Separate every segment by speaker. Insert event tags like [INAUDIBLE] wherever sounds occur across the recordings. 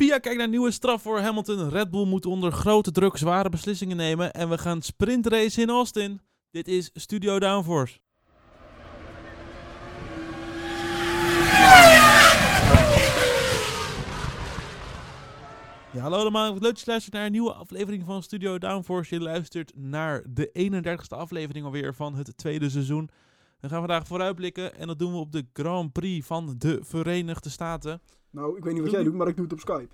Speaker 1: Via kijkt naar nieuwe straf voor Hamilton. Red Bull moet onder grote druk zware beslissingen nemen. En we gaan sprintrace in Austin. Dit is Studio Downforce. Ja, hallo allemaal. Leuk dat je luistert naar een nieuwe aflevering van Studio Downforce. Je luistert naar de 31ste aflevering alweer van het tweede seizoen. We gaan vandaag vooruitblikken en dat doen we op de Grand Prix van de Verenigde Staten.
Speaker 2: Nou, ik weet niet wat jij doet, maar ik doe het op Skype.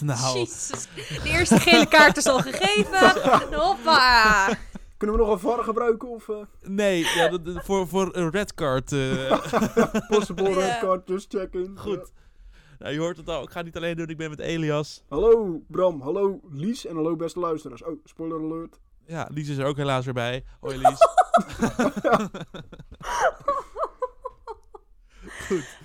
Speaker 1: Nou,
Speaker 3: Jezus, de eerste gele kaart is al gegeven. [LAUGHS] Hoppa.
Speaker 2: Kunnen we nog een VAR gebruiken of eh
Speaker 1: nee, ja, dat- voor, voor een red card. eh, [LAUGHS]
Speaker 2: possible red card, just checking.
Speaker 1: Goed.
Speaker 2: Ja.
Speaker 1: nou, je hoort het al. Ik ga het niet alleen doen, ik ben met Elias.
Speaker 2: Hallo Bram, hallo Lies en hallo beste luisteraars. Oh, spoiler alert.
Speaker 1: Ja, Lies is er ook helaas weer bij. Hoi [LAUGHS] Lies. Goed.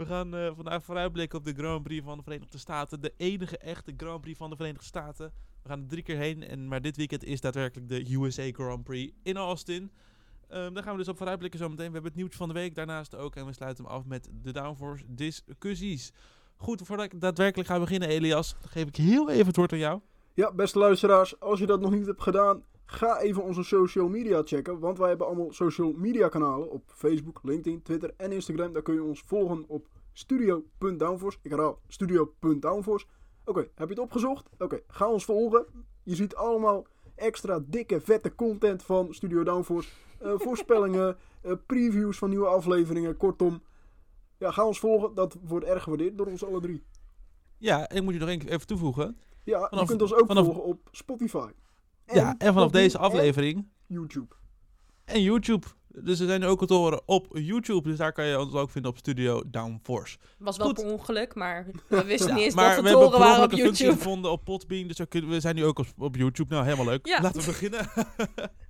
Speaker 1: We gaan eh, vandaag vooruitblikken op de Grand Prix van de Verenigde Staten. De enige echte Grand Prix van de Verenigde Staten. We gaan er drie keer heen. En, maar dit weekend is daadwerkelijk de USA Grand Prix in Austin. Ehm, daar gaan we dus op vooruitblikken zometeen. We hebben het nieuws van de week daarnaast ook. En we sluiten hem af met de Downforce discussies. Goed, voordat ik daadwerkelijk ga beginnen, Elias, geef ik heel even het woord aan jou.
Speaker 2: Ja, beste luisteraars, als je dat nog niet hebt gedaan, ga even onze social media checken. Want wij hebben allemaal social media kanalen op Facebook, LinkedIn, Twitter en Instagram. Daar kun je ons volgen op studio.downforce. Ik herhaal, studio.downforce. Oké, heb je het opgezocht? Oké, ga ons volgen. Je ziet allemaal extra dikke, vette content van Studio Downforce. Eh, [LAUGHS] voorspellingen, eh, previews van nieuwe afleveringen. Kortom, ja, ga ons volgen. Dat wordt erg gewaardeerd door ons alle drie.
Speaker 1: Ja, en ik moet je nog één keer even toevoegen.
Speaker 2: Ja,
Speaker 1: Vanaf-
Speaker 2: je kunt ons ook
Speaker 1: vanaf-
Speaker 2: volgen op Spotify.
Speaker 1: Ja, en vanaf deze aflevering
Speaker 2: YouTube.
Speaker 1: en YouTube. Dus we zijn nu ook het horen op YouTube. Dus daar kan je ons ook vinden op Studio Downforce.
Speaker 3: Was wel
Speaker 1: Goed.
Speaker 3: per ongeluk, maar we [LAUGHS] wisten
Speaker 1: Ja,
Speaker 3: niet eens
Speaker 1: maar
Speaker 3: dat
Speaker 1: we
Speaker 3: we
Speaker 1: hebben
Speaker 3: te horen waren op
Speaker 1: ongeluk een functie
Speaker 3: YouTube.
Speaker 1: gevonden op Podbean. Dus we, we zijn nu ook op, op YouTube. Nou, helemaal leuk.
Speaker 3: Ja.
Speaker 1: Laten we beginnen. [LAUGHS]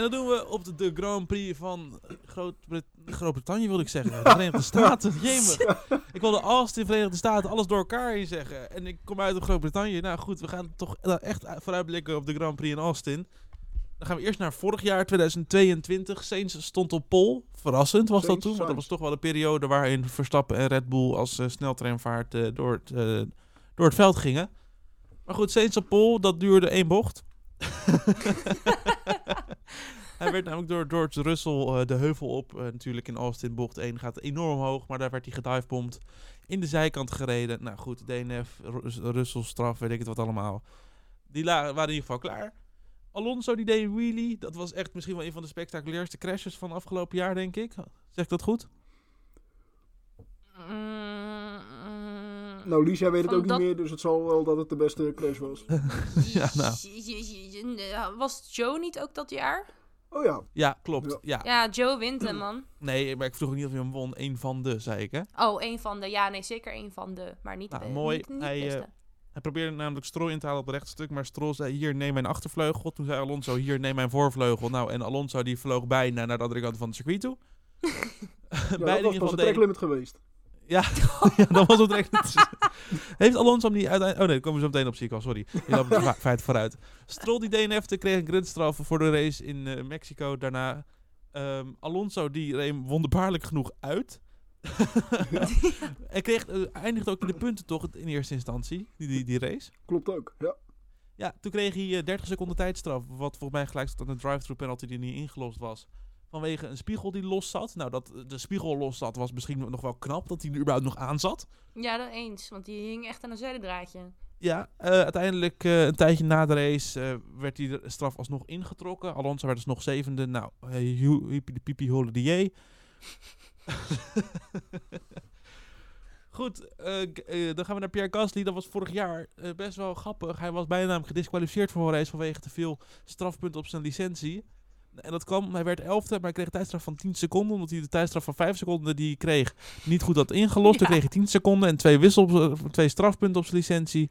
Speaker 1: En dat doen we op de, de Grand Prix van Groot-Brit- Groot-Brittannië, wil ik zeggen. De Verenigde Staten. [LAUGHS] Jemig. Ik wilde Austin, Verenigde Staten, alles door elkaar heen zeggen. En ik kom uit op Groot-Brittannië. Nou goed, we gaan toch echt vooruitblikken op de Grand Prix in Austin. Dan gaan we eerst naar vorig jaar, 2022. Sainz stond op pole. Verrassend was dat toen, want dat was toch wel een periode waarin Verstappen en Red Bull als eh, sneltreinvaart eh, door, het, eh, door het veld gingen. Maar goed, Sainz op pole, dat duurde één bocht. [LAUGHS] hij werd namelijk door George Russell eh, de heuvel op. eh, natuurlijk in Austin bocht 1 gaat enorm hoog, maar daar werd hij gedivebomd. In de zijkant gereden. Nou goed, DNF, Rus- Russell straf, weet ik het wat allemaal. Die waren in ieder geval klaar. Alonso die deed wheelie. Dat was echt misschien wel een van de spectaculairste crashes van afgelopen jaar, denk ik. Zeg dat goed?
Speaker 3: Mm.
Speaker 2: Nou, Lies, jij weet het ook
Speaker 3: dat-
Speaker 2: niet meer, dus het zal wel dat het de beste crash was. [LAUGHS]
Speaker 1: ja, nou.
Speaker 3: Was Joe niet ook dat jaar?
Speaker 2: Oh ja,
Speaker 1: Ja, klopt.
Speaker 2: Ja.
Speaker 1: Ja.
Speaker 3: Ja, Joe wint hem, man. [CLEARS THROAT]
Speaker 1: Nee, maar ik vroeg ook niet of hij hem won. Eén van de, zei ik, hè?
Speaker 3: Oh, een van de. Ja, nee, zeker een van de. Maar niet
Speaker 1: Nou,
Speaker 3: de
Speaker 1: mooi.
Speaker 3: Niet, niet
Speaker 1: Hij,
Speaker 3: de
Speaker 1: eh,
Speaker 3: beste.
Speaker 1: Hij probeerde namelijk Stroll in te halen op het rechtstuk, maar Stroll zei hier neem mijn achtervleugel. Toen zei Alonso hier neem mijn voorvleugel. Nou, en Alonso die vloog bijna naar de andere kant van het circuit toe. [LAUGHS] [LAUGHS]
Speaker 2: ja
Speaker 1: Beide
Speaker 2: dat
Speaker 1: in
Speaker 2: was pas een
Speaker 1: deden-
Speaker 2: tracklimit geweest.
Speaker 1: Ja, [LAUGHS] ja, dat was het direct. Heeft Alonso hem niet uiteindelijk... Oh nee, daar komen we zo meteen op, zie ik al. Sorry. Je loopt het feit vooruit. Stroll die DNF'te, kreeg een gridstraf voor de race in eh, Mexico. Daarna ehm, Alonso die reed wonderbaarlijk genoeg uit. [LAUGHS] Hij kreeg, eh, eindigde ook in de punten toch in eerste instantie, die, die, die race.
Speaker 2: Klopt ook, ja.
Speaker 1: Ja, toen kreeg hij eh, 30 seconden tijdstraf. Wat volgens mij gelijk stond aan de drive-thru penalty die niet ingelost was. Vanwege een spiegel die los zat. Nou, dat de spiegel los zat was misschien nog wel knap dat hij er überhaupt nog aan zat.
Speaker 3: Ja, dat eens. Want die hing echt aan een zijdraadje.
Speaker 1: Ja, eh, uiteindelijk eh, een tijdje na de race eh, werd die straf alsnog ingetrokken. Alonso werd dus nog zevende. Nou, hippie de pipi holiday. [LAUGHS] Goed, dan gaan we naar Pierre Gasly. Dat was vorig jaar best wel grappig. Hij was bijna namelijk gedisqualificeerd voor een race vanwege te veel strafpunten op zijn licentie. En dat kwam, hij werd elfde, maar hij kreeg een tijdstraf van 10 seconden. Omdat hij de tijdstraf van 5 seconden die hij kreeg niet goed had ingelost. Toen
Speaker 3: Ja.
Speaker 1: kreeg hij 10 seconden en twee, wissel, twee strafpunten op zijn licentie.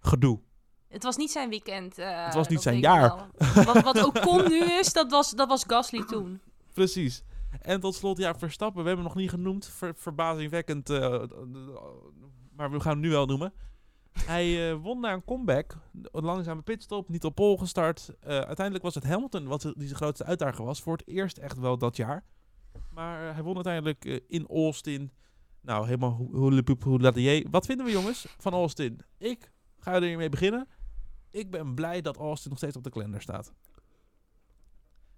Speaker 1: Gedoe.
Speaker 3: Het was niet zijn weekend. eh,
Speaker 1: Het was niet zijn jaar.
Speaker 3: wat, wat Ocon nu is, dat was, dat was Gasly [LAUGHS] toen.
Speaker 1: Precies. En tot slot, ja, Verstappen. We hebben hem nog niet genoemd. Ver- verbazingwekkend. eh, eh, maar we gaan hem nu wel noemen. Hij eh, won na een comeback, een langzame pitstop, niet op pole gestart. Eh, uiteindelijk was het Hamilton wat die zijn grootste uitdager was. Voor het eerst echt wel dat jaar. Maar eh, hij won uiteindelijk in Austin. Nou, helemaal hoelepoep hoeladier. Wat vinden we jongens van Austin? Ik ga er mee beginnen. Ik ben blij dat Austin nog steeds op de kalender staat.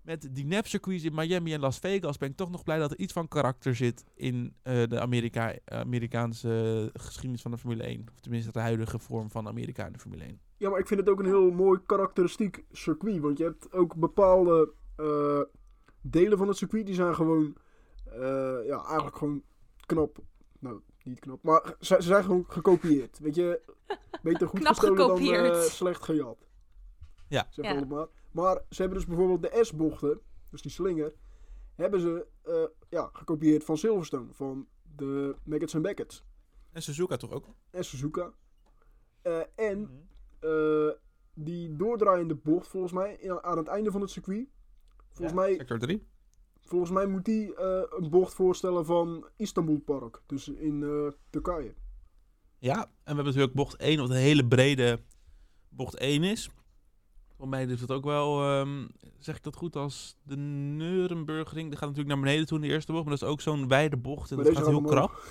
Speaker 1: Met die nep-circuits in Miami en Las Vegas ben ik toch nog blij dat er iets van karakter zit in eh, de Amerika Amerikaanse geschiedenis van de Formule 1. Of tenminste de huidige vorm van Amerika in de Formule 1.
Speaker 2: Ja, maar ik vind het ook een heel mooi karakteristiek circuit. Want je hebt ook bepaalde eh, delen van het circuit die zijn gewoon, eh, ja, eigenlijk gewoon knap. Nou, niet knap, maar ze, ze zijn gewoon gekopieerd. Weet je, beter goed
Speaker 3: Knap
Speaker 2: gestolen dan
Speaker 3: gekopieerd.
Speaker 2: slecht gejat.
Speaker 1: Ja.
Speaker 2: Zeg
Speaker 3: Ja.
Speaker 2: maar. Maar. Ze hebben dus bijvoorbeeld de S-bochten, dus die slinger, hebben ze eh, ja, gekopieerd van Silverstone, van de Maggots en Beckett's
Speaker 1: En Suzuka toch ook?
Speaker 2: en Suzuka. Eh, en eh, die doordraaiende bocht, volgens mij, aan het einde van het circuit. Volgens, mij,
Speaker 1: Sector 3.
Speaker 2: volgens mij moet die eh, een bocht voorstellen van Istanbul Park. Dus in eh, Turkije.
Speaker 1: Ja, en we hebben natuurlijk bocht 1, wat een hele brede bocht 1 is. Voor mij is het ook wel, ehm, zeg ik dat goed, als de Nurembergring. Die gaat natuurlijk naar beneden toe in de eerste bocht, maar dat is ook zo'n wijde bocht en
Speaker 2: Maar
Speaker 1: dat gaat heel
Speaker 2: omhoog.
Speaker 1: krap.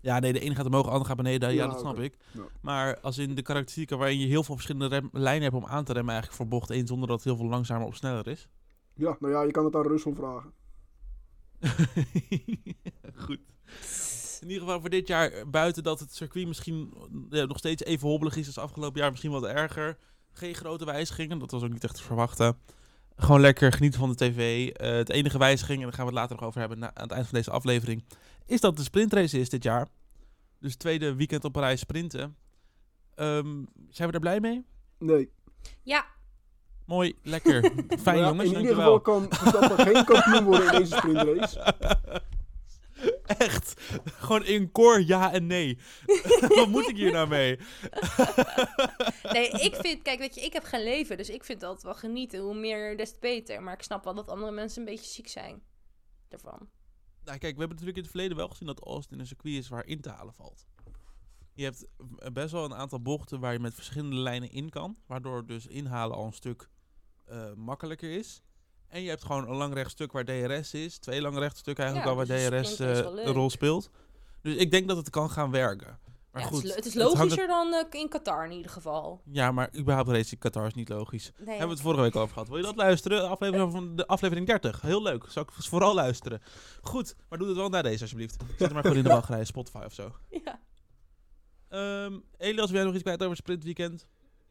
Speaker 1: Ja, nee, de ene gaat omhoog, de andere gaat beneden. Ja,
Speaker 2: Ja,
Speaker 1: dat snap ik.
Speaker 2: Ja.
Speaker 1: Maar als in de karakteristieken waarin je heel veel verschillende rem- lijnen hebt om aan te remmen eigenlijk voor bocht 1, zonder dat het heel veel langzamer of sneller is.
Speaker 2: Ja, nou ja, je kan het aan Russell vragen. [LAUGHS]
Speaker 1: Goed. In ieder geval voor dit jaar, eh, buiten dat het circuit misschien ja, nog steeds even hobbelig is als afgelopen jaar, misschien wat erger. Geen grote wijzigingen, dat was ook niet echt te verwachten. Gewoon lekker genieten van de tv. Eh, het enige wijziging, en daar gaan we het later nog over hebben na, aan het eind van deze aflevering, is dat de sprintrace is dit jaar. Dus tweede weekend op Parijs sprinten. Ehm, zijn we er blij mee?
Speaker 2: Nee.
Speaker 3: Ja,
Speaker 1: Mooi, lekker. [LAUGHS] Fijn
Speaker 2: ja,
Speaker 1: jongens,
Speaker 2: in ieder geval kan Verstappen geen kampioen worden in deze sprintrace. [LAUGHS] [LAUGHS]
Speaker 1: Echt. Gewoon in koor ja en nee. [LAUGHS] Wat moet ik hier nou mee? [LAUGHS]
Speaker 3: nee, ik vind, kijk, weet je, ik heb geen leven, dus ik vind dat wel genieten. Hoe meer, des te beter. Maar ik snap wel dat andere mensen een beetje ziek zijn. Daarvan.
Speaker 1: Nou, kijk, we hebben natuurlijk in het verleden wel gezien dat Austin een circuit is waar in te halen valt. Je hebt eh, best wel een aantal bochten waar je met verschillende lijnen in kan. Waardoor dus inhalen al een stuk eh, makkelijker is. En je hebt gewoon een lang rechtstuk waar DRS is. Twee lange rechtstukken eigenlijk
Speaker 3: Ja,
Speaker 1: al waar
Speaker 3: dus
Speaker 1: DRS eh, een rol speelt. Dus ik denk dat het kan gaan werken. Maar
Speaker 3: Ja,
Speaker 1: goed,
Speaker 3: het, is, het is
Speaker 1: hangt
Speaker 3: logischer dan eh, in Qatar in ieder geval.
Speaker 1: Ja, maar überhaupt race in Qatar is niet logisch.
Speaker 3: Nee,
Speaker 1: Hebben we het vorige week al over gehad. Wil je dat luisteren? Aflevering van de aflevering 30. Heel leuk. Zou ik vooral luisteren. Goed, maar doe het wel na deze alsjeblieft. Zet hem maar gewoon in de [LAUGHS] wachtrij, Spotify of zo.
Speaker 3: ja.
Speaker 1: Ehm Elias, wil jij nog iets kwijt over sprintweekend?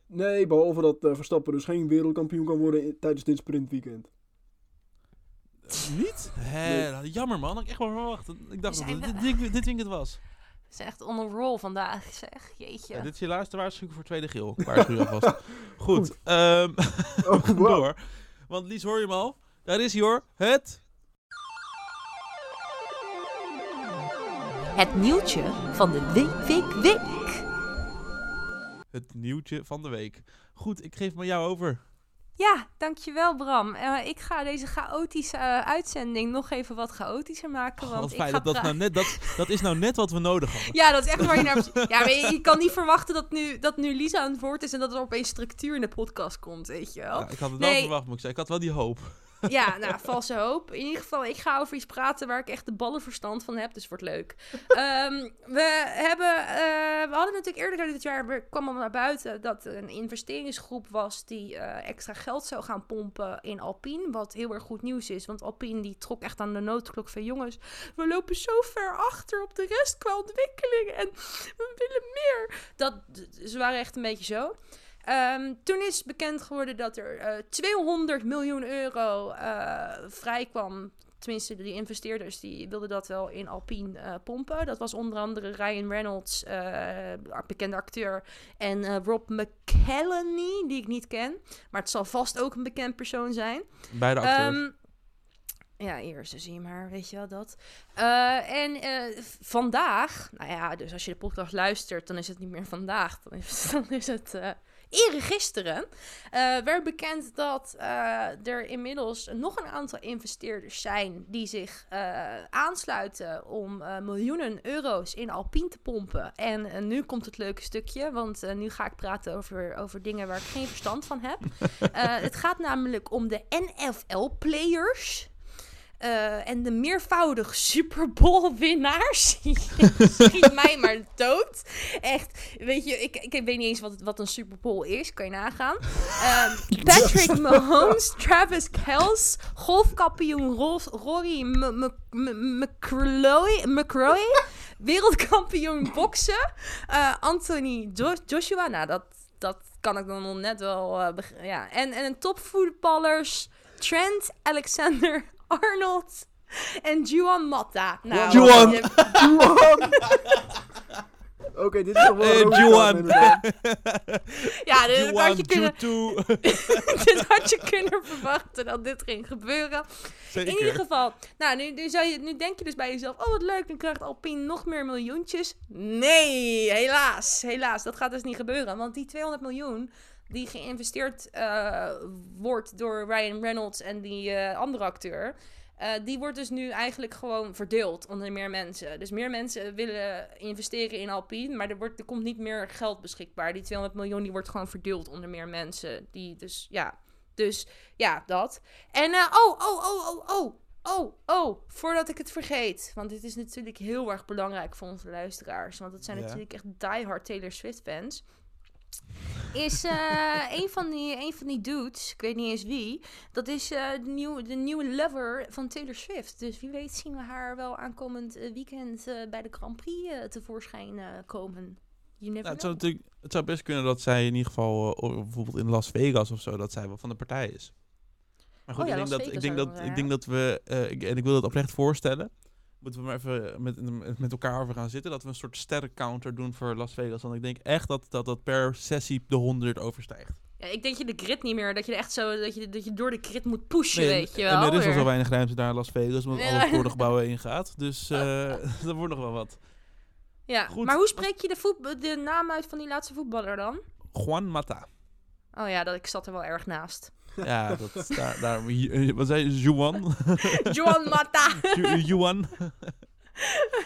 Speaker 2: Nee, behalve dat eh, Verstappen dus geen wereldkampioen kan worden in- tijdens dit sprintweekend.
Speaker 1: Niet?
Speaker 2: Nee.
Speaker 1: nou, jammer man. Had ik echt wel verwacht. Ik dacht dat het dit, dit, dit weekend was.
Speaker 3: We zijn echt on a roll vandaag, zeg. Jeetje.
Speaker 1: Ja, dit is je laatste waarschuwing voor tweede geel. Waarschuw [LAUGHS] je alvast. Goed, ehm
Speaker 2: Oh, [LAUGHS] wow.
Speaker 1: door. Want Lies, hoor je hem al? Daar is hij hoor. Het...
Speaker 3: Het nieuwtje van de week, week, week.
Speaker 1: Het nieuwtje van de week. Goed, ik geef aan jou over.
Speaker 3: Ja, dankjewel Bram. Eh, ik ga deze chaotische eh, uitzending nog even wat chaotischer maken.
Speaker 1: Oh,
Speaker 3: Want ik ga
Speaker 1: Dat, nou net, dat, dat is nou net wat we nodig hadden.
Speaker 3: Ja, dat is echt waar je naar... [LAUGHS] Ja, maar je, je kan niet verwachten dat nu, dat nu Lisa aan het woord is... en dat er opeens structuur in de podcast komt, weet je wel.
Speaker 1: Ja, ik had het wel
Speaker 3: Nee.
Speaker 1: verwacht, moet ik zeggen. Ik had wel die hoop.
Speaker 3: Ja, nou, valse hoop. In ieder geval, ik ga over iets praten waar ik echt de ballenverstand van heb. Dus wordt leuk. Ehm, we, hebben, eh, we hadden natuurlijk eerder dit jaar, kwam al naar buiten dat er een investeringsgroep was die eh, extra geld zou gaan pompen in Alpine. Wat heel erg goed nieuws is, want Alpine die trok echt aan de noodklok van jongens, we lopen zo ver achter op de rest qua ontwikkeling en we willen meer. Dat, ze waren echt een beetje zo. Ehm, toen is bekend geworden dat er eh 200 miljoen euro eh vrij kwam. Tenminste, die investeerders die wilden dat wel in Alpine eh, pompen. Dat was onder andere Ryan Reynolds, bekende acteur, en Rob McElhenney, die ik niet ken. Maar het zal vast ook een bekend persoon zijn.
Speaker 1: Beide acteurs.
Speaker 3: Ehm, ja, eerst zie je maar, weet je wel dat. En vandaag, nou ja, dus als je de podcast luistert, dan is het niet meer vandaag. Dan is, dan is het Eergisteren eh werd bekend dat eh, er inmiddels nog een aantal investeerders zijn die zich eh, aansluiten om miljoenen euro's in Alpine te pompen. En nu komt het leuke stukje, want nu ga ik praten over, over dingen waar ik geen verstand van heb. [LAUGHS] Het gaat namelijk om de NFL-players. Eh, en de meervoudig Super Bowl winnaars. [LAUGHS] Schiet mij maar dood. Echt, weet je, ik, ik weet niet eens wat, wat een Super Bowl is. Kan je nagaan. Ehm, [LAUGHS] Patrick Mahomes, Travis Kels, golfkampioen Rory M- M- M- McIlroy, McIlroy, wereldkampioen boksen, eh, Anthony Jo- Joshua. Nou, dat, dat kan ik dan nog net wel. eh, ja. en, en een topvoetballers Trent Alexander [LAUGHS] Arnold en Juan Matta. Nou,
Speaker 1: Juan.
Speaker 3: je-
Speaker 2: Juan! [LAUGHS] Oké, dit is toch wel
Speaker 1: Eh,
Speaker 2: een
Speaker 1: Juan. [LAUGHS]
Speaker 3: ja, dit had, je kunnen, dit had je kunnen verwachten dat dit ging gebeuren. In ieder geval, nou, nu, nu, zou je, nu denk je dus bij jezelf: oh wat leuk, nu krijgt Alpine nog meer miljoentjes. Nee, helaas, helaas, dat gaat dus niet gebeuren. Want die 200 miljoen die geïnvesteerd eh, wordt door Ryan Reynolds en die eh, andere acteur. eh, die wordt dus nu eigenlijk gewoon verdeeld onder meer mensen. Dus meer mensen willen investeren in Alpine, maar er, wordt, er komt niet meer geld beschikbaar. Die 200 miljoen die wordt gewoon verdeeld onder meer mensen. Die dus, ja, dus ja, dat. En oh, oh, oh, oh, oh, oh, oh, voordat ik het vergeet. Want dit is natuurlijk heel erg belangrijk voor onze luisteraars. Want het zijn
Speaker 1: Ja.
Speaker 3: natuurlijk echt diehard Taylor Swift fans. Is eh, een, van die, een van die dudes, ik weet niet eens wie, dat is eh, de, nieuwe, de nieuwe lover van Taylor Swift. Dus wie weet zien we haar wel aankomend eh, weekend bij de Grand Prix tevoorschijn komen. You never
Speaker 1: Nou, het, zou natuurlijk, het zou best kunnen dat zij in ieder geval, bijvoorbeeld in Las Vegas of zo, dat zij wel van de partij is. Maar goed,
Speaker 3: Oh ja,
Speaker 1: ik, denk dat, ik, denk dat, ik denk dat we, eh, ik- en ik wil het oprecht voorstellen, moeten we maar even met, met- elkaar over gaan zitten, dat we een soort sterrencounter doen voor Las Vegas. Want ik denk echt dat dat, dat per sessie de 100 overstijgt.
Speaker 3: Ja, ik denk je de grid niet meer, dat je echt zo, dat je, dat je door de grid moet pushen,
Speaker 1: Nee,
Speaker 3: weet je
Speaker 1: en
Speaker 3: wel.
Speaker 1: er is al zo weinig ruimte daar in Las Vegas, omdat
Speaker 3: Ja.
Speaker 1: alles door de gebouwen heen gaat. Dus [LAUGHS] eh dat [LAUGHS] wordt nog wel wat.
Speaker 3: Ja,
Speaker 1: Goed.
Speaker 3: maar hoe spreek je de, voet, de naam uit van die laatste voetballer dan?
Speaker 1: Juan Mata.
Speaker 3: Oh ja, dat, ik zat er wel erg naast.
Speaker 1: Ja, [LAUGHS] dat is daar, daar eh, wat zei je? Juan? [LAUGHS]
Speaker 3: Juan Mata! [LAUGHS]
Speaker 1: Ju- Juan?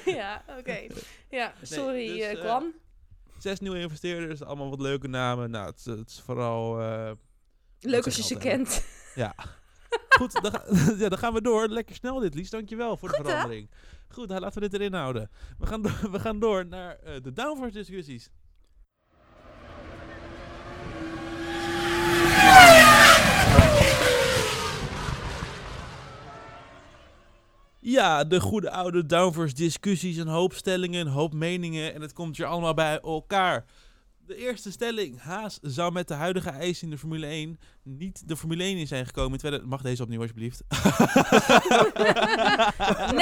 Speaker 3: ja, oké. Ja, sorry,
Speaker 1: dus,
Speaker 3: eh,
Speaker 1: eh,
Speaker 3: Kwan.
Speaker 1: Zes nieuwe investeerders, allemaal wat leuke namen. Nou, het, is- het is vooral... eh,
Speaker 3: Leuk als je ze kent.
Speaker 1: ja. Goed, dan, ja, dan gaan we door. Lekker snel dit, Lies. Dankjewel voor de
Speaker 3: hè?
Speaker 1: verandering. Goed, laten we dit erin houden. We gaan, door, we gaan door naar eh, de downforce discussies. Ja, de goede oude downforce discussies, een hoop stellingen, een hoop meningen en het komt hier allemaal bij elkaar. De eerste stelling. Haas zou met de huidige eisen in de Formule 1 niet de Formule 1 in zijn gekomen. in 2000 Mag deze opnieuw alsjeblieft? [LAUGHS]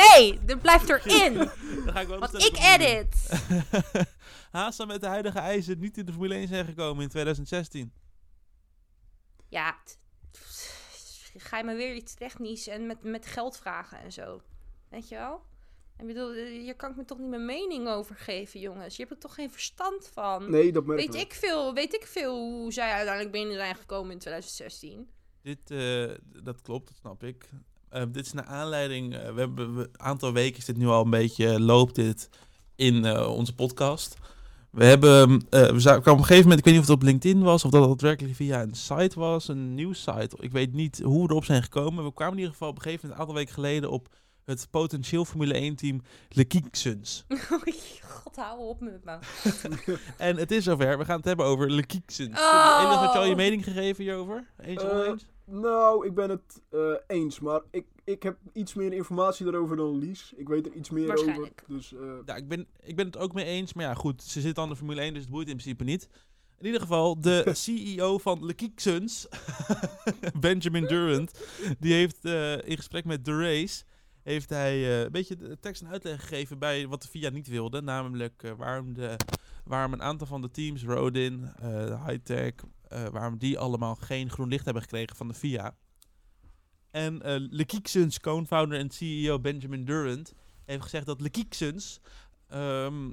Speaker 3: Nee, dit blijft erin.
Speaker 1: Dan ga ik wel
Speaker 3: Want ik edit. [LAUGHS]
Speaker 1: Haas zou met de huidige eisen niet in de Formule 1 zijn gekomen in 2016.
Speaker 3: Ja, ga je me weer iets technisch en met, met geld vragen en zo. Weet je wel? Ik bedoel, eh, hier kan ik me toch niet mijn mening over geven, jongens. Je hebt er toch geen verstand van?
Speaker 2: Nee, dat merk
Speaker 3: weet,
Speaker 2: ik.
Speaker 3: ik veel, weet ik veel hoe zij uiteindelijk binnen zijn gekomen in 2016?
Speaker 1: Dit, eh, dat klopt, dat snap ik. Eh, dit is naar aanleiding, eh, we hebben een aantal weken is dit nu al een beetje, loopt dit in eh, onze podcast. We hebben, eh, we kwamen op een gegeven moment, ik weet niet of het op LinkedIn was of dat het daadwerkelijk via een site was, een nieuwssite. Ik weet niet hoe we erop zijn gekomen. We kwamen in ieder geval op een gegeven moment, een aantal weken geleden, op het potentieel Formule 1 team Le Kiksens. [LAUGHS]
Speaker 3: Oei, God, hou op met me. [LAUGHS]
Speaker 1: En het is zover, we gaan het hebben over Le Kiksens.
Speaker 3: Oh.
Speaker 1: Enig had je al je mening gegeven hierover? Eens of
Speaker 2: Eh,
Speaker 1: oneens?
Speaker 2: Nou, ik ben het eh, eens, maar ik, ik heb iets meer informatie daarover dan Lies. Ik weet er iets meer over.
Speaker 3: Waarschijnlijk.
Speaker 2: Dus eh,
Speaker 1: Ja, ik ben, ik ben het ook mee eens. Maar ja, goed, ze zit aan de Formule 1, dus het boeit in principe niet. In ieder geval, de [LAUGHS] CEO van Le Kiksens, Benjamin Durant, die heeft eh, in gesprek met The Race, heeft hij eh, een beetje de tekst en uitleg gegeven bij wat de FIA niet wilde. Namelijk eh, waarom, de, waarom een aantal van de teams, Rodin, eh Hightech, waarom die allemaal geen groen licht hebben gekregen van de FIA. En Le Kiksens co-founder en CEO Benjamin Durant heeft gezegd dat Le Kiksens ehm,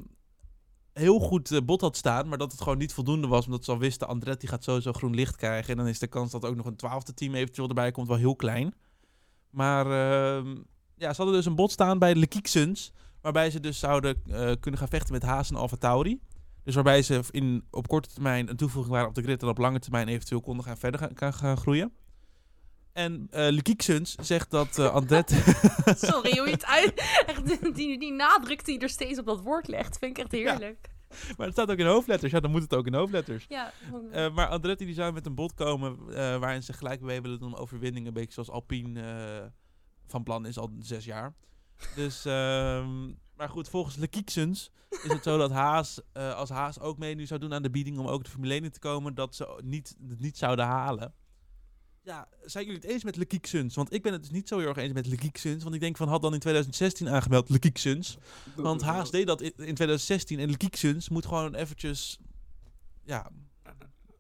Speaker 1: heel goed bot had staan, maar dat het gewoon niet voldoende was. Omdat ze al wisten, Andretti gaat sowieso groen licht krijgen. En dan is de kans dat ook nog een twaalfde team eventueel erbij komt wel heel klein. Maar ehm, ja, ze hadden dus een bot staan bij de Suns. Waarbij ze dus zouden eh, kunnen gaan vechten met Haas en Alfa Tauri. Dus waarbij ze in, op korte termijn een toevoeging waren op de grid en op lange termijn eventueel konden gaan verder gaan, gaan, gaan groeien. En uh, Lekiek Suns zegt dat uh, Andretti... [LAUGHS] [LAUGHS]
Speaker 3: Sorry, hoe je het uit... Echt, die, die nadruk die er steeds op dat woord legt, vind ik echt heerlijk.
Speaker 1: Maar het staat ook in hoofdletters. Ja, dan moet het ook in hoofdletters.
Speaker 3: Ja.
Speaker 1: Uh, maar Andretti die zou met een bod komen waarin ze gelijk mee willen doen overwinningen. Een beetje zoals Alpine van plan is al zes jaar. Dus, [LAUGHS] ehm, maar goed, volgens Lekiksens is het zo dat Haas, uh, als Haas ook mee nu zou doen aan de bieding om ook de Formule 1 in te komen, dat ze niet, het niet zouden halen. Ja, zijn jullie het eens met Lekiksens? Want ik ben het dus niet zo heel erg eens met Lekiksens. Want ik denk van, had dan in 2016 aangemeld Lekiksens. Want Haas deed dat in, in 2016 en Lekiksens moet gewoon eventjes, ja,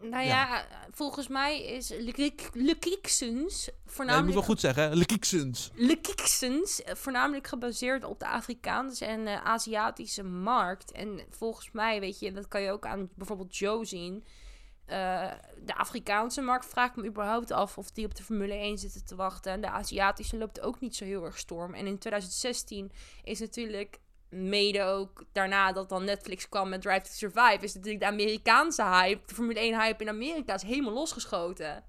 Speaker 3: nou ja, ja, volgens mij is Lekiksens voornamelijk... Nee,
Speaker 1: ik moet wel goed zeggen, Lekiksens.
Speaker 3: Lekiksens, voornamelijk gebaseerd op de Afrikaanse en uh, Aziatische markt. En volgens mij, weet je, dat kan je ook aan bijvoorbeeld Joe zien... Uh, de Afrikaanse markt vraag ik me überhaupt af of die op de Formule 1 zitten te wachten. En de Aziatische loopt ook niet zo heel erg storm. En in 2016 is natuurlijk mede ook daarna dat dan Netflix kwam met Drive to Survive, is natuurlijk de Amerikaanse hype, de Formule 1 hype in Amerika is helemaal losgeschoten.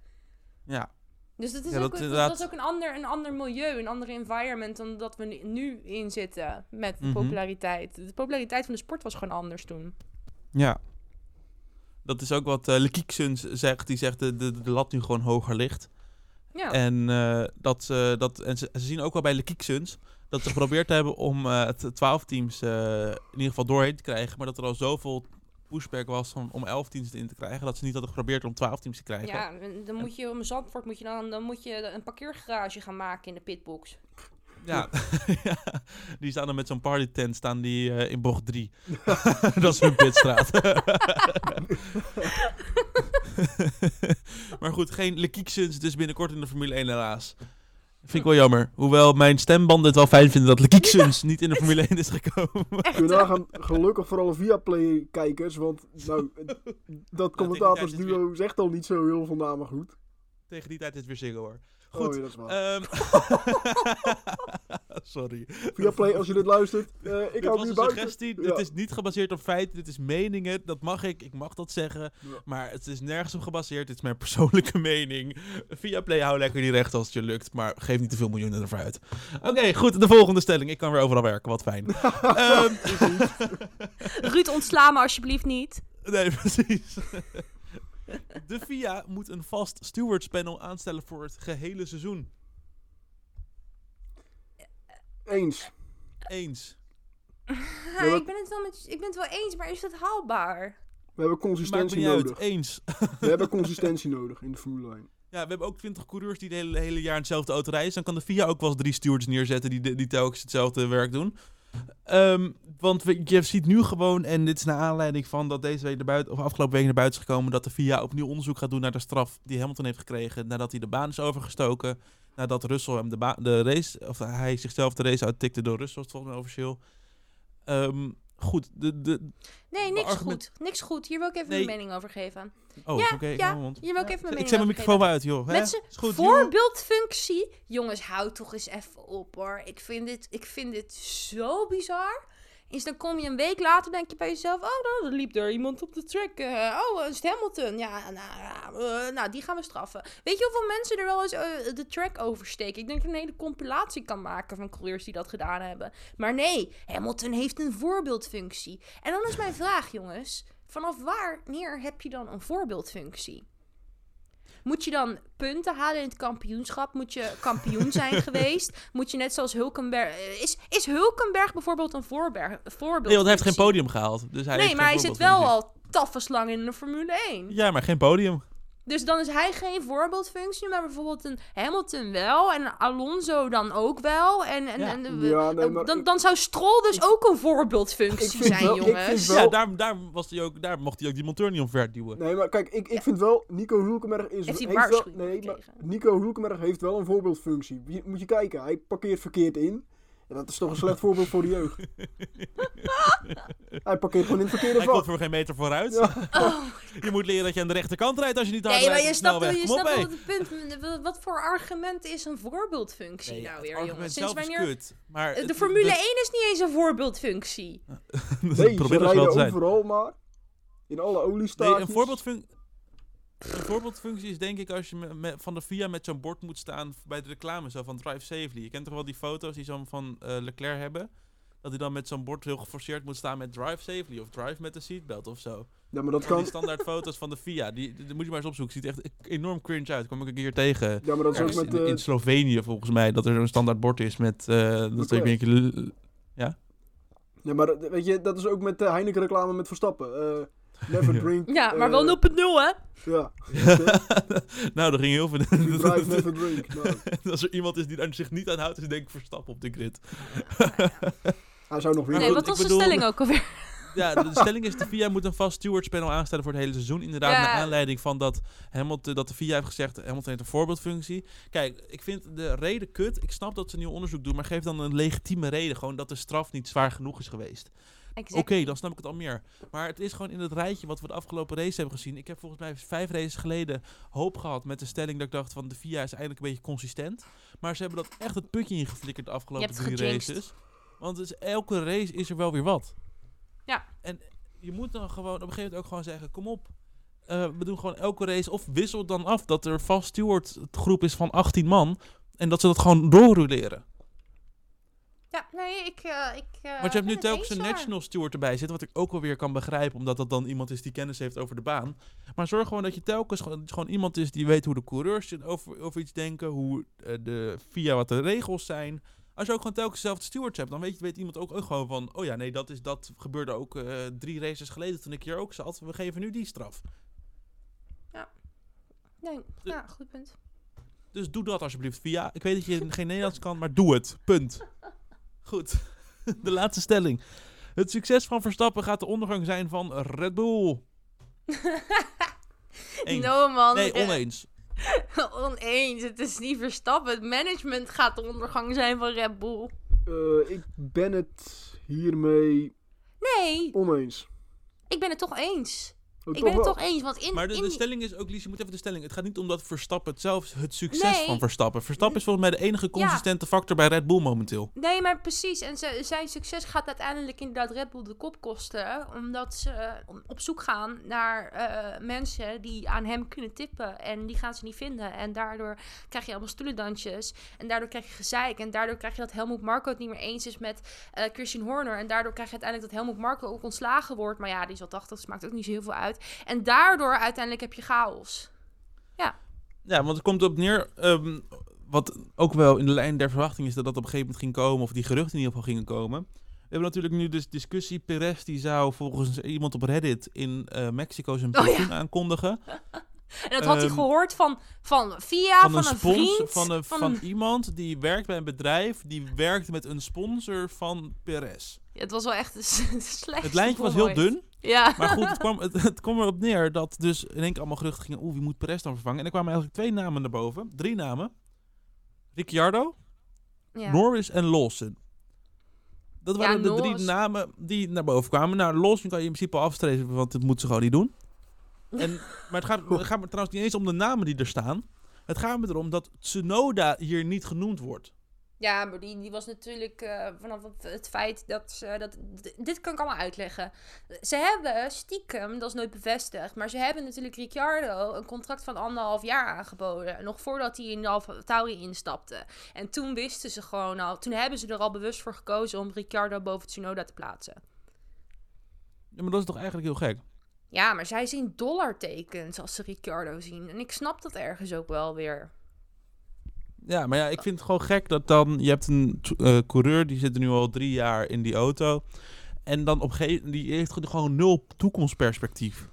Speaker 1: Ja.
Speaker 3: Dus dat is, ook, dat, dat, is ook een ander, een ander milieu, een ander environment dan dat we nu in zitten met de populariteit. De populariteit van de sport was gewoon anders toen.
Speaker 1: Ja. Dat is ook wat uh, Lekieksuns zegt. Die zegt de, de, de lat nu gewoon hoger ligt.
Speaker 3: Ja.
Speaker 1: En, uh, dat, uh, dat, en ze, ze, zien ook wel bij Lekieksuns dat ze geprobeerd hebben om uh, het 12 teams uh, in ieder geval doorheen te krijgen. Maar dat er al zoveel pushback was om, om 11 teams in te krijgen. Dat ze niet hadden geprobeerd om 12 teams te krijgen.
Speaker 3: Ja, dan moet je om Zandvoort moet je dan, dan moet je een parkeergarage gaan maken in de pitbox.
Speaker 1: Ja, ja, [LAUGHS] die staan dan met zo'n party tent staan die uh, in bocht 3. [LAUGHS] dat is hun pitstraat. [LAUGHS] maar goed, geen Lekieksens dus binnenkort in de Formule 1 helaas. Vind ik wel jammer. Hoewel mijn stembanden het wel fijn vinden dat Lekieksens niet in de Formule 1 is gekomen. [LAUGHS]
Speaker 2: Je nagaan, gelukkig voor alle Viaplay-kijkers, want nou, [LAUGHS] dat commentatorsduo weer... zegt al niet zo heel veel namen goed.
Speaker 1: Tegen die tijd is het weer zingen hoor. Goed.
Speaker 2: Oh, ja.
Speaker 1: Um, [LAUGHS] Sorry.
Speaker 2: Viaplay, als je dit luistert, uh, ik
Speaker 1: dit
Speaker 2: hou
Speaker 1: was
Speaker 2: nu
Speaker 1: een
Speaker 2: buiten.
Speaker 1: suggestie.
Speaker 2: Ja.
Speaker 1: Dit is niet gebaseerd op feiten. Dit is meningen. Dat mag ik. Ik mag dat zeggen.
Speaker 2: Ja.
Speaker 1: Maar het is nergens op gebaseerd. Dit is mijn persoonlijke [LAUGHS] mening. Viaplay, hou lekker die recht als het je lukt. Maar geef niet te veel miljoenen ervoor uit. Oké, goed. De volgende stelling. Ik kan weer overal werken. Wat fijn. [LAUGHS] um,
Speaker 3: Ruud, ontsla me alsjeblieft niet.
Speaker 1: Nee, precies. [LAUGHS] De FIA moet een vast stewardspanel aanstellen voor het gehele seizoen.
Speaker 2: Eens.
Speaker 1: Eens. [LAUGHS]
Speaker 3: Ik, ben het wel met, ik ben het wel eens, maar is dat haalbaar?
Speaker 2: We hebben
Speaker 1: Maakt me
Speaker 2: consistentie
Speaker 1: uit.
Speaker 2: nodig.
Speaker 1: Eens.
Speaker 2: We hebben [LAUGHS] consistentie nodig in de Formule 1.
Speaker 1: Ja, we hebben ook 20 coureurs die het hele, hele jaar in hetzelfde auto rijden. Dus dan kan de FIA ook wel eens drie stewards neerzetten die, die telkens hetzelfde werk doen. Um, want je ziet nu gewoon, en dit is naar aanleiding van dat deze week naar buiten, of afgelopen week naar buiten is gekomen, dat de FIA opnieuw onderzoek gaat doen naar de straf die Hamilton heeft gekregen nadat hij de baan is overgestoken. Nadat Russell hem de, de race, of hij zichzelf de race uittikte door Russell, volgens mij officieel. Um, goed, de, de,
Speaker 3: Nee, niks
Speaker 1: argument-
Speaker 3: goed. Niks goed. Hier wil ik even
Speaker 1: Nee.
Speaker 3: mijn mening over geven.
Speaker 1: oh,
Speaker 3: Ja,
Speaker 1: oké, ik
Speaker 3: ja,
Speaker 1: hou
Speaker 3: hier wil ik even mijn
Speaker 1: Ik
Speaker 3: mening
Speaker 1: zet mijn microfoon wel uit, joh. Is goed,
Speaker 3: voorbeeldfunctie. Jongens, houd toch eens even op hoor. Ik vind dit, ik vind dit zo bizar. Is dan kom je een week later, denk je bij jezelf: Oh, nou, er liep er iemand op de track. eh, oh, is Hamilton? Ja, nou, eh, nou, die gaan we straffen. Weet je hoeveel mensen er wel eens eh, de track oversteken? Ik denk dat een hele compilatie kan maken van coureurs die dat gedaan hebben. Maar nee, Hamilton heeft een voorbeeldfunctie. En dan is mijn vraag, jongens: vanaf wanneer heb je dan een voorbeeldfunctie? Moet je dan punten halen in het kampioenschap? Moet je kampioen zijn [LAUGHS] geweest? Moet je net zoals Hulkenberg... eh, Is, is Hulkenberg bijvoorbeeld een voorberg, voorbeeld?
Speaker 1: Nee, want hij heeft geen podium gehaald. Dus hij
Speaker 3: Nee,
Speaker 1: heeft
Speaker 3: maar hij zit wel al taffeslang in de Formule 1.
Speaker 1: Ja, maar geen podium.
Speaker 3: Dus dan is hij geen voorbeeldfunctie, maar bijvoorbeeld een Hamilton wel en een Alonso dan ook wel. En, en,
Speaker 1: Ja.
Speaker 3: en
Speaker 2: Ja, nee, maar
Speaker 3: dan, dan zou Stroll dus ook een voorbeeldfunctie zijn,
Speaker 2: wel-
Speaker 3: jongens.
Speaker 2: wel-
Speaker 1: Ja, daar, daar, was hij ook, daar mocht hij ook die monteur niet omver duwen.
Speaker 2: Nee, maar kijk, ik, ik vind wel, Nico Hulkenberg is...
Speaker 3: Heeft
Speaker 2: wel,
Speaker 3: waarschuwing
Speaker 2: nee, maar? Nico Hulkenberg heeft wel een voorbeeldfunctie. Je- moet je kijken, hij parkeert verkeerd in. Ja, dat is toch een slecht voorbeeld voor de jeugd. Hij parkeert gewoon in het verkeerde
Speaker 1: Hij komt
Speaker 2: vak.
Speaker 1: voor geen meter vooruit.
Speaker 2: Ja.
Speaker 3: Oh, [LAUGHS]
Speaker 1: Je moet leren dat je aan de rechterkant rijdt als je niet hard
Speaker 3: nee, maar
Speaker 1: rijdt
Speaker 3: je snapt,
Speaker 1: snelweg.
Speaker 3: je snapt
Speaker 1: hé.
Speaker 3: wel het punt. Wat- voor argument is een voorbeeldfunctie
Speaker 1: Nee,
Speaker 3: nou weer,
Speaker 1: argument
Speaker 3: jongens? Sinds
Speaker 1: is
Speaker 3: wanneer...
Speaker 1: kut. Maar
Speaker 3: De
Speaker 1: het-
Speaker 3: Formule
Speaker 1: dat-
Speaker 3: 1 is niet eens een voorbeeldfunctie. [LAUGHS]
Speaker 1: dat
Speaker 2: Nee, ze
Speaker 1: probeert het wel
Speaker 2: rijden
Speaker 1: te zijn.
Speaker 2: overal maar. In alle
Speaker 1: Nee,
Speaker 2: oliestaatjes.
Speaker 1: een, voorbeeldfun- een voorbeeldfunctie is denk ik als je me- me- van de VIA met zo'n bord moet staan bij de reclame zo van Drive Safely. Je kent toch wel die foto's die zo'n van eh, Leclerc hebben? Dat hij dan met zo'n bord heel geforceerd moet staan met Drive Safely of Drive met de seatbelt of zo.
Speaker 2: Ja, maar dat
Speaker 1: Van die
Speaker 2: kan...
Speaker 1: standaard foto's van de VIA. Die, moet je maar eens opzoeken. Ziet echt enorm cringe uit. Kom ik een keer tegen.
Speaker 2: Ja, maar dat is ook met...
Speaker 1: in,
Speaker 2: eh,
Speaker 1: in Slovenië volgens mij. Dat er zo'n standaard bord is met... eh dat
Speaker 2: Leclerc.
Speaker 1: twee beetje...
Speaker 2: Ja, maar weet je, dat is ook met de Heineken reclame met Verstappen. Eh, never
Speaker 1: Ja.
Speaker 2: drink.
Speaker 3: Ja, maar
Speaker 2: eh,
Speaker 3: wel 0.0, hè?
Speaker 2: Ja. [LAUGHS]
Speaker 1: nou, er ging heel
Speaker 2: You drive,
Speaker 1: veel...
Speaker 2: never drink. [LAUGHS] Nou,
Speaker 1: Als er iemand is die daar zich niet aan houdt, is denk ik Verstappen op de grid. [LAUGHS]
Speaker 2: hij zou nog weer...
Speaker 3: Nee,
Speaker 1: goed,
Speaker 3: wat was de
Speaker 1: bedoel-
Speaker 3: stelling ook alweer?
Speaker 1: Ja, de stelling is de VIA moet een vast stewardspanel aanstellen voor het hele seizoen. Inderdaad,
Speaker 3: Ja.
Speaker 1: naar aanleiding van dat, Hamilton, dat de VIA heeft gezegd, Hamilton heeft een voorbeeldfunctie. Kijk, ik vind de reden kut. Ik snap dat ze nieuw onderzoek doen, maar geef dan een legitieme reden. Gewoon dat de straf niet zwaar genoeg is geweest. Oké, dan snap ik het al meer. Maar het is gewoon in het rijtje wat we de afgelopen race hebben gezien. Ik heb volgens mij vijf races geleden hoop gehad met de stelling dat ik dacht van de VIA is eindelijk een beetje consistent. Maar ze hebben dat echt het putje ingeflikkerd de afgelopen drie
Speaker 3: gejinxed.
Speaker 1: races. Want is, elke race is er wel weer wat.
Speaker 3: Ja.
Speaker 1: En je moet dan gewoon op een gegeven moment ook gewoon zeggen, kom op. eh, we doen gewoon elke race of wissel dan af dat er vast steward groep is van 18 man. En dat ze dat gewoon doorroleren.
Speaker 3: Ja, nee, ik... eh ik eh,
Speaker 1: Want je hebt nu telkens een national steward erbij zitten, wat ik ook wel weer kan begrijpen, omdat dat dan iemand is die kennis heeft over de baan. Maar zorg gewoon dat je telkens gewoon, gewoon iemand is die weet hoe de coureurs over, over iets denken, hoe eh, de, via wat de regels zijn. Als je ook gewoon telkens dezelfde stewards hebt, dan weet, weet iemand ook, ook gewoon van, oh ja, nee, dat, is, dat gebeurde ook drie races geleden toen ik hier ook zat. We geven nu die straf.
Speaker 3: Nee, ja, goed punt.
Speaker 1: Dus doe dat alsjeblieft via. Ik weet dat je geen Nederlands kan, maar doe het. Punt. [LAUGHS] Goed. [LAUGHS] De laatste stelling. Het succes van Verstappen gaat de ondergang zijn van Red Bull. [LAUGHS] Eens.
Speaker 3: No, man.
Speaker 1: Nee, oneens. [LAUGHS]
Speaker 3: Oneens. Het is niet verstappen. Het management gaat de ondergang zijn van Red Bull.
Speaker 2: Eh, ik ben het hiermee
Speaker 3: Nee,
Speaker 2: oneens.
Speaker 3: ik ben het toch eens.
Speaker 2: Oh,
Speaker 3: ik ben het
Speaker 2: wel.
Speaker 3: toch eens, want in...
Speaker 1: Maar de,
Speaker 3: in
Speaker 1: de
Speaker 3: die-
Speaker 1: stelling is ook, Lies, je moet even de stelling. Het gaat niet om dat Verstappen het zelf, het succes
Speaker 3: Nee.
Speaker 1: van Verstappen. Verstappen is volgens mij de enige consistente factor bij Red Bull momenteel.
Speaker 3: Nee, maar precies. En ze- zijn succes gaat uiteindelijk inderdaad Red Bull de kop kosten. Omdat ze eh, op zoek gaan naar eh, mensen die aan hem kunnen tippen. En die gaan ze niet vinden. En daardoor krijg je allemaal stoelendansjes. En daardoor krijg je gezeik. En daardoor krijg je dat Helmut Marko het niet meer eens is met eh, Christian Horner. En daardoor krijg je uiteindelijk dat Helmut Marko ook ontslagen wordt. Maar ja, die is al 80, dus maakt ook niet zo heel veel uit. En daardoor uiteindelijk heb je chaos.
Speaker 1: Ja, want het komt op neer. ehm, wat ook wel in de lijn der verwachting is dat dat op een gegeven moment ging komen. Of die geruchten in ieder geval gingen komen. We hebben natuurlijk nu dus discussie. Perez die zou volgens iemand op Reddit in eh, Mexico zijn
Speaker 3: Oh, ja.
Speaker 1: pensioen aankondigen. [LAUGHS]
Speaker 3: En dat had hij
Speaker 1: Ehm,
Speaker 3: gehoord van, van via,
Speaker 1: van
Speaker 3: van,
Speaker 1: een,
Speaker 3: een
Speaker 1: spons,
Speaker 3: vriend.
Speaker 1: van, een, van,
Speaker 3: een-
Speaker 1: iemand die werkt bij een bedrijf. Die werkt met een sponsor van Perez.
Speaker 3: Ja, het was wel echt de [LAUGHS] slechtste
Speaker 1: Het lijntje was heel dun.
Speaker 3: Ja.
Speaker 1: Maar goed, het kwam, het, het kwam erop neer dat dus in één keer allemaal geruchten gingen. Oeh, wie moet Perez dan vervangen? En er kwamen eigenlijk twee namen naar boven. Drie namen. Ricciardo,
Speaker 3: ja.
Speaker 1: Norris en Lawson. Dat
Speaker 3: Ja,
Speaker 1: waren de
Speaker 3: Norris-
Speaker 1: drie namen die naar boven kwamen. Nou, Lawson kan je in principe al afstrepen, want dat moeten ze gewoon niet doen. [LAUGHS] En, maar het gaat, het gaat me trouwens niet eens om de namen die er staan. Het gaat me erom dat Tsunoda hier niet genoemd wordt.
Speaker 3: Ja, maar die, die was natuurlijk eh, vanaf het, feit dat ze... Dat, dit kan ik allemaal uitleggen. Ze hebben stiekem, dat is nooit bevestigd... maar ze hebben natuurlijk Ricciardo een contract van anderhalf jaar aangeboden. Nog voordat hij in de Tauri instapte. En toen wisten ze gewoon al... Toen hebben ze er al bewust voor gekozen om Ricciardo boven Tsunoda te plaatsen.
Speaker 1: Ja, maar dat is toch eigenlijk heel gek?
Speaker 3: Ja, maar zij zien dollartekens als ze Ricciardo zien. En ik snap dat ergens ook wel weer.
Speaker 1: Ja, maar ja, ik vind het gewoon gek dat dan... Je hebt een eh, coureur, die zit er nu al drie jaar in die auto. En dan op een gegeven die heeft gewoon nul toekomstperspectief.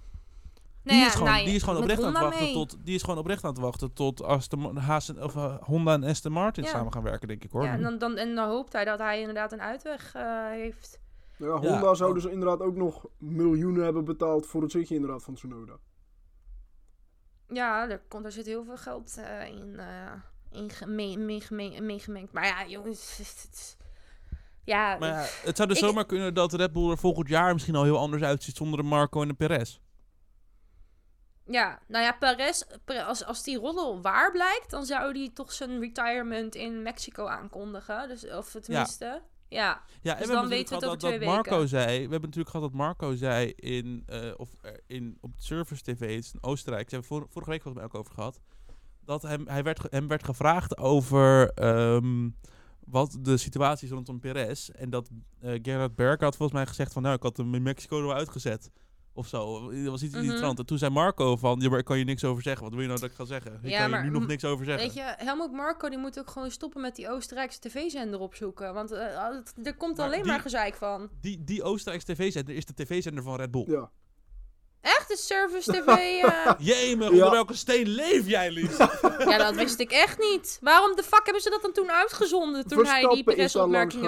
Speaker 1: Die, is gewoon, die is gewoon oprecht aan het wachten tot. Die is gewoon oprecht aan het wachten tot Aston Haas en- of eh, Honda en Aston Martin
Speaker 3: Ja.
Speaker 1: samen gaan werken, denk ik hoor.
Speaker 3: Ja, en dan, dan, en dan hoopt hij dat hij inderdaad een uitweg eh, heeft.
Speaker 2: Ja,
Speaker 1: Ja.
Speaker 2: Honda zou dus inderdaad ook nog miljoenen hebben betaald voor het zitje inderdaad van Tsunoda.
Speaker 3: Ja, er, komt, er zit heel veel geld eh, in, mee- meegemengd. Maar ja, jongens. Ja,
Speaker 1: Maar ja, het zou dus
Speaker 3: Ik-
Speaker 1: zomaar kunnen dat Red Bull er volgend jaar misschien al heel anders uitziet zonder een Marco en een Perez.
Speaker 3: ja, nou ja, Perez, als, als die roddel waar blijkt, dan zou die toch zijn retirement in Mexico aankondigen. Dus, of tenminste, ja.
Speaker 1: Ja, en
Speaker 3: Dus
Speaker 1: we
Speaker 3: dan weten we het over
Speaker 1: dat, dat
Speaker 3: twee
Speaker 1: Marco
Speaker 3: weken.
Speaker 1: zei. We hebben natuurlijk gehad dat Marco zei in, eh, of eh, in op Service TV, in Oostenrijk. Daar hebben we vor- vorige week volgens mij ook over gehad. Dat hem, hij werd, hem werd gevraagd over ehm, wat de situatie is rondom Perez. En dat eh Gerard Berger had volgens mij gezegd van, nou, ik had hem in Mexico er wel uitgezet. Of zo. Dat was iets in die
Speaker 3: Mhm.
Speaker 1: trant. En toen zei Marco van, ja, maar ik kan je niks over zeggen. Wat wil je nou dat ik ga zeggen? Ik
Speaker 3: Ja,
Speaker 1: kan
Speaker 3: maar
Speaker 1: je nu nog niks over zeggen.
Speaker 3: Weet je, Helmut Marco die moet ook gewoon stoppen met die Oostenrijkse tv-zender opzoeken. Want eh, er komt
Speaker 1: Maar
Speaker 3: alleen
Speaker 1: die-
Speaker 3: maar gezeik van.
Speaker 1: Die, die Oostenrijkse tv-zender is de tv-zender van Red Bull.
Speaker 2: Ja.
Speaker 3: Echt, de Service [LAUGHS] TV? eh,
Speaker 1: Jemig,
Speaker 2: Ja.
Speaker 1: onder welke steen leef jij, Lies?
Speaker 3: ja, dat wist ik echt niet. Waarom de fuck hebben ze dat dan toen uitgezonden toen hij die
Speaker 2: geweest.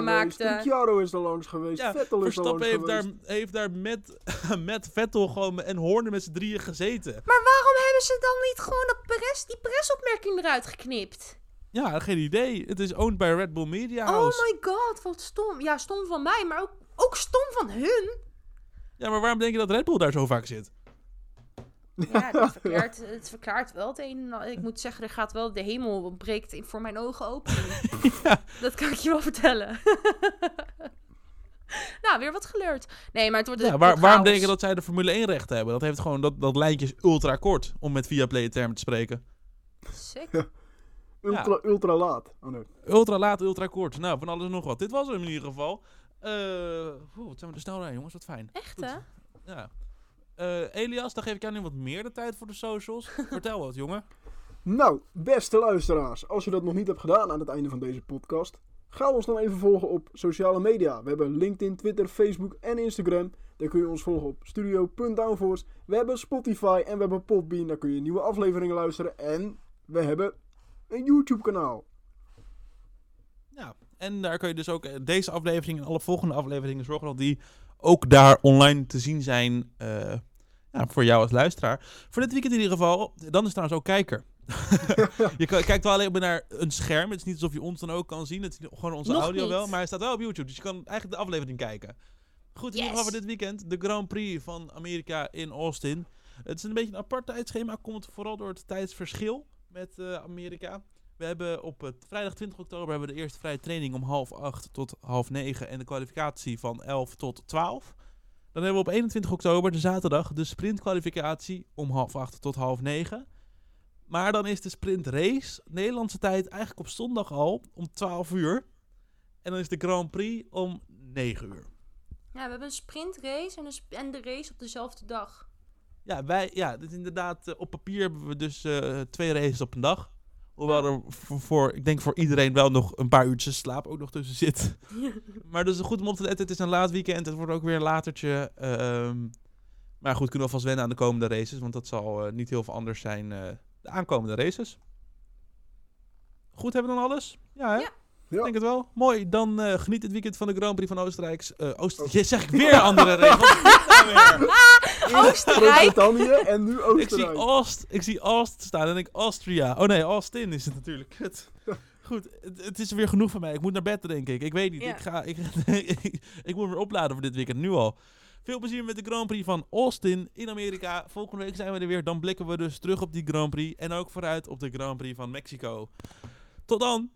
Speaker 3: maakte?
Speaker 2: Ricciardo is daar langs geweest.
Speaker 1: Ja,
Speaker 2: Vettel is daar langs
Speaker 1: Verstappen heeft
Speaker 2: geweest.
Speaker 1: daar, heeft daar met, [LAUGHS] met Vettel gewoon en Horner met z'n drieën gezeten.
Speaker 3: Maar waarom hebben ze dan niet gewoon dat pres, die presopmerking eruit geknipt?
Speaker 1: Ja, geen idee. Het is owned by Red Bull Media
Speaker 3: Oh my god, wat stom. Ja, stom van mij, maar ook, ook stom van hun.
Speaker 1: Ja, maar waarom denk je dat Red Bull daar zo vaak zit?
Speaker 3: Ja, dat [LAUGHS] verklaart, het verklaart wel het een. Ik moet zeggen, er gaat wel de hemel breekt in- voor mijn ogen open. [LAUGHS]
Speaker 1: Ja.
Speaker 3: Dat kan ik je wel vertellen. [LAUGHS] nou, weer wat geleerd. Nee, maar het wordt
Speaker 1: Ja, waar, waarom
Speaker 3: chaos.
Speaker 1: denk je dat zij de Formule 1 rechten hebben? Dat heeft gewoon, dat, dat lijntje is ultra kort, om met Viaplay termen te spreken.
Speaker 3: Sick.
Speaker 2: Ultra, ultra laat. Oh nee.
Speaker 1: Ultra laat, ultra kort. Nou, van alles en nog wat. Dit was hem in ieder geval. Eh oeh, wat zijn we er snel rijden, jongens. Wat fijn.
Speaker 3: Echt,
Speaker 1: Goed.
Speaker 3: hè?
Speaker 1: Ja. Eh, Elias, dan geef ik jou nu wat meer de tijd voor de socials. [LAUGHS] Vertel wat, jongen.
Speaker 2: Nou, beste luisteraars, als je dat nog niet hebt gedaan aan het einde van deze podcast, ga ons dan even volgen op sociale media. We hebben LinkedIn, Twitter, Facebook en Instagram. Daar kun je ons volgen op studio.downforce. We hebben Spotify en we hebben Podbean. Daar kun je nieuwe afleveringen luisteren. En we hebben een YouTube kanaal.
Speaker 1: Ja, en daar kun je dus ook eh, deze aflevering en alle volgende afleveringen zorgen dat die ook daar online te zien zijn eh, ja, voor jou als luisteraar. Voor dit weekend in ieder geval, dan is trouwens ook kijker. [LAUGHS] je kijkt wel alleen maar naar een scherm. Het is niet alsof je ons dan ook kan zien. Het is gewoon onze
Speaker 3: Nog
Speaker 1: audio
Speaker 3: niet.
Speaker 1: wel, maar hij staat wel op YouTube. Dus je kan eigenlijk de aflevering kijken. Goed, in ieder geval voor dit weekend de Grand Prix van Amerika in Austin. Het is een beetje een apart tijdschema. Komt vooral door het tijdsverschil met eh, Amerika. We hebben op het vrijdag 20 oktober hebben we de eerste vrije training om half acht tot half negen. En de kwalificatie van 11 tot 12. Dan hebben we op 21 oktober, de zaterdag, de sprintkwalificatie om half acht tot half negen. Maar dan is de sprintrace, Nederlandse tijd, eigenlijk op zondag al om 12 uur. En dan is de Grand Prix om 9 uur.
Speaker 3: Ja, we hebben een sprintrace en, sp- en de race op dezelfde dag.
Speaker 1: Ja, wij, ja, dit is inderdaad, eh, op papier hebben we dus eh, twee races op een dag. Hoewel er voor, voor, ik denk voor iedereen wel nog een paar uurtjes slaap ook nog tussen zit. [LAUGHS] maar dus goed om op te letten, het is een laat weekend, het wordt ook weer een latertje. ehm, maar goed, kunnen we vast wennen aan de komende races, want dat zal eh, niet heel veel anders zijn eh, de aankomende races. Goed, hebben we dan alles? Ja, hè?
Speaker 3: Ja.
Speaker 2: Ja.
Speaker 1: Ik denk het wel. Mooi, dan eh, geniet het weekend van de Grand Prix van Oostenrijk. eh Oost
Speaker 2: Oh.
Speaker 1: Je zeg ik weer andere regels. [LAUGHS] Nou? [LAUGHS]
Speaker 3: Oostenrijk!
Speaker 2: En nu
Speaker 1: Ik zie
Speaker 2: Oostenrijk.
Speaker 1: Oost, ik zie Oost staan en ik Austria. Oh nee, Austin is het natuurlijk. Kut. [LAUGHS] Goed, het, het is weer genoeg van mij. Ik moet naar bed, denk ik. Ik weet niet.
Speaker 3: Ja.
Speaker 1: Ik, ga, ik, ik, moet me weer opladen voor dit weekend, nu al. Veel plezier met de Grand Prix van Austin in Amerika. Volgende week zijn we er weer. Dan blikken we dus terug op die Grand Prix. En ook vooruit op de Grand Prix van Mexico. Tot dan!